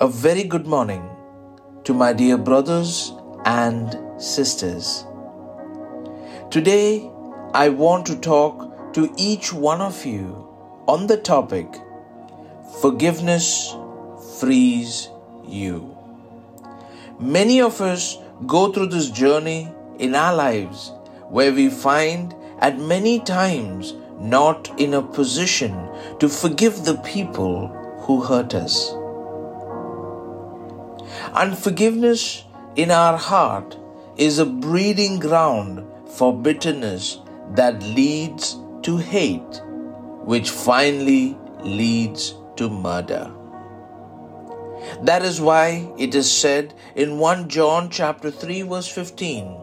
A very good morning to my dear brothers and sisters. Today, I want to talk to each one of you on the topic Forgiveness Frees You. Many of us go through this journey in our lives where we find at many times not in a position to forgive the people who hurt us. Unforgiveness in our heart is a breeding ground for bitterness that leads to hate, which finally leads to murder. That is why it is said in 1 John chapter 3 verse 15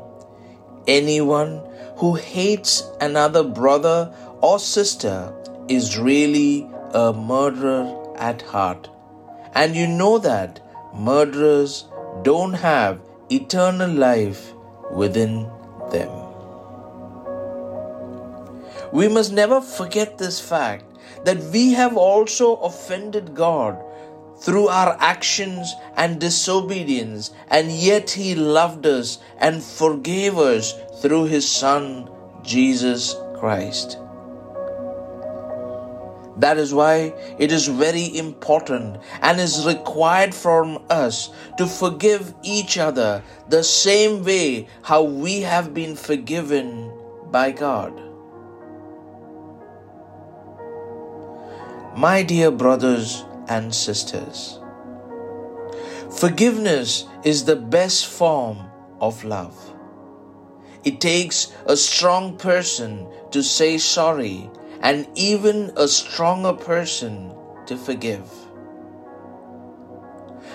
anyone who hates another brother or sister is really a murderer at heart and you know that murderers don't have eternal life within them. We must never forget this fact that we have also offended God through our actions and disobedience, and yet He loved us and forgave us through His Son, Jesus Christ. That is why it is very important and is required from us to forgive each other the same way how we have been forgiven by God. My dear brothers and sisters, forgiveness is the best form of love. It takes a strong person to say sorry and even a stronger person to forgive.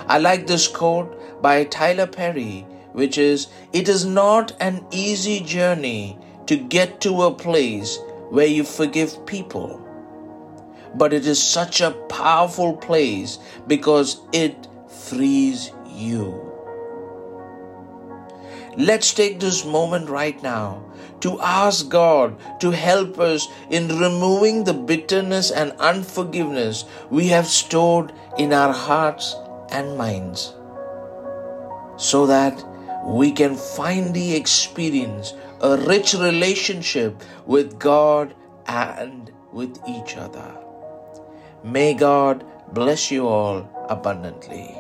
I like this quote by Tyler Perry, which is It is not an easy journey to get to a place where you forgive people, but it is such a powerful place because it frees you. Let's take this moment right now to ask God to help us in removing the bitterness and unforgiveness we have stored in our hearts and minds so that we can finally experience a rich relationship with God and with each other. May God bless you all abundantly.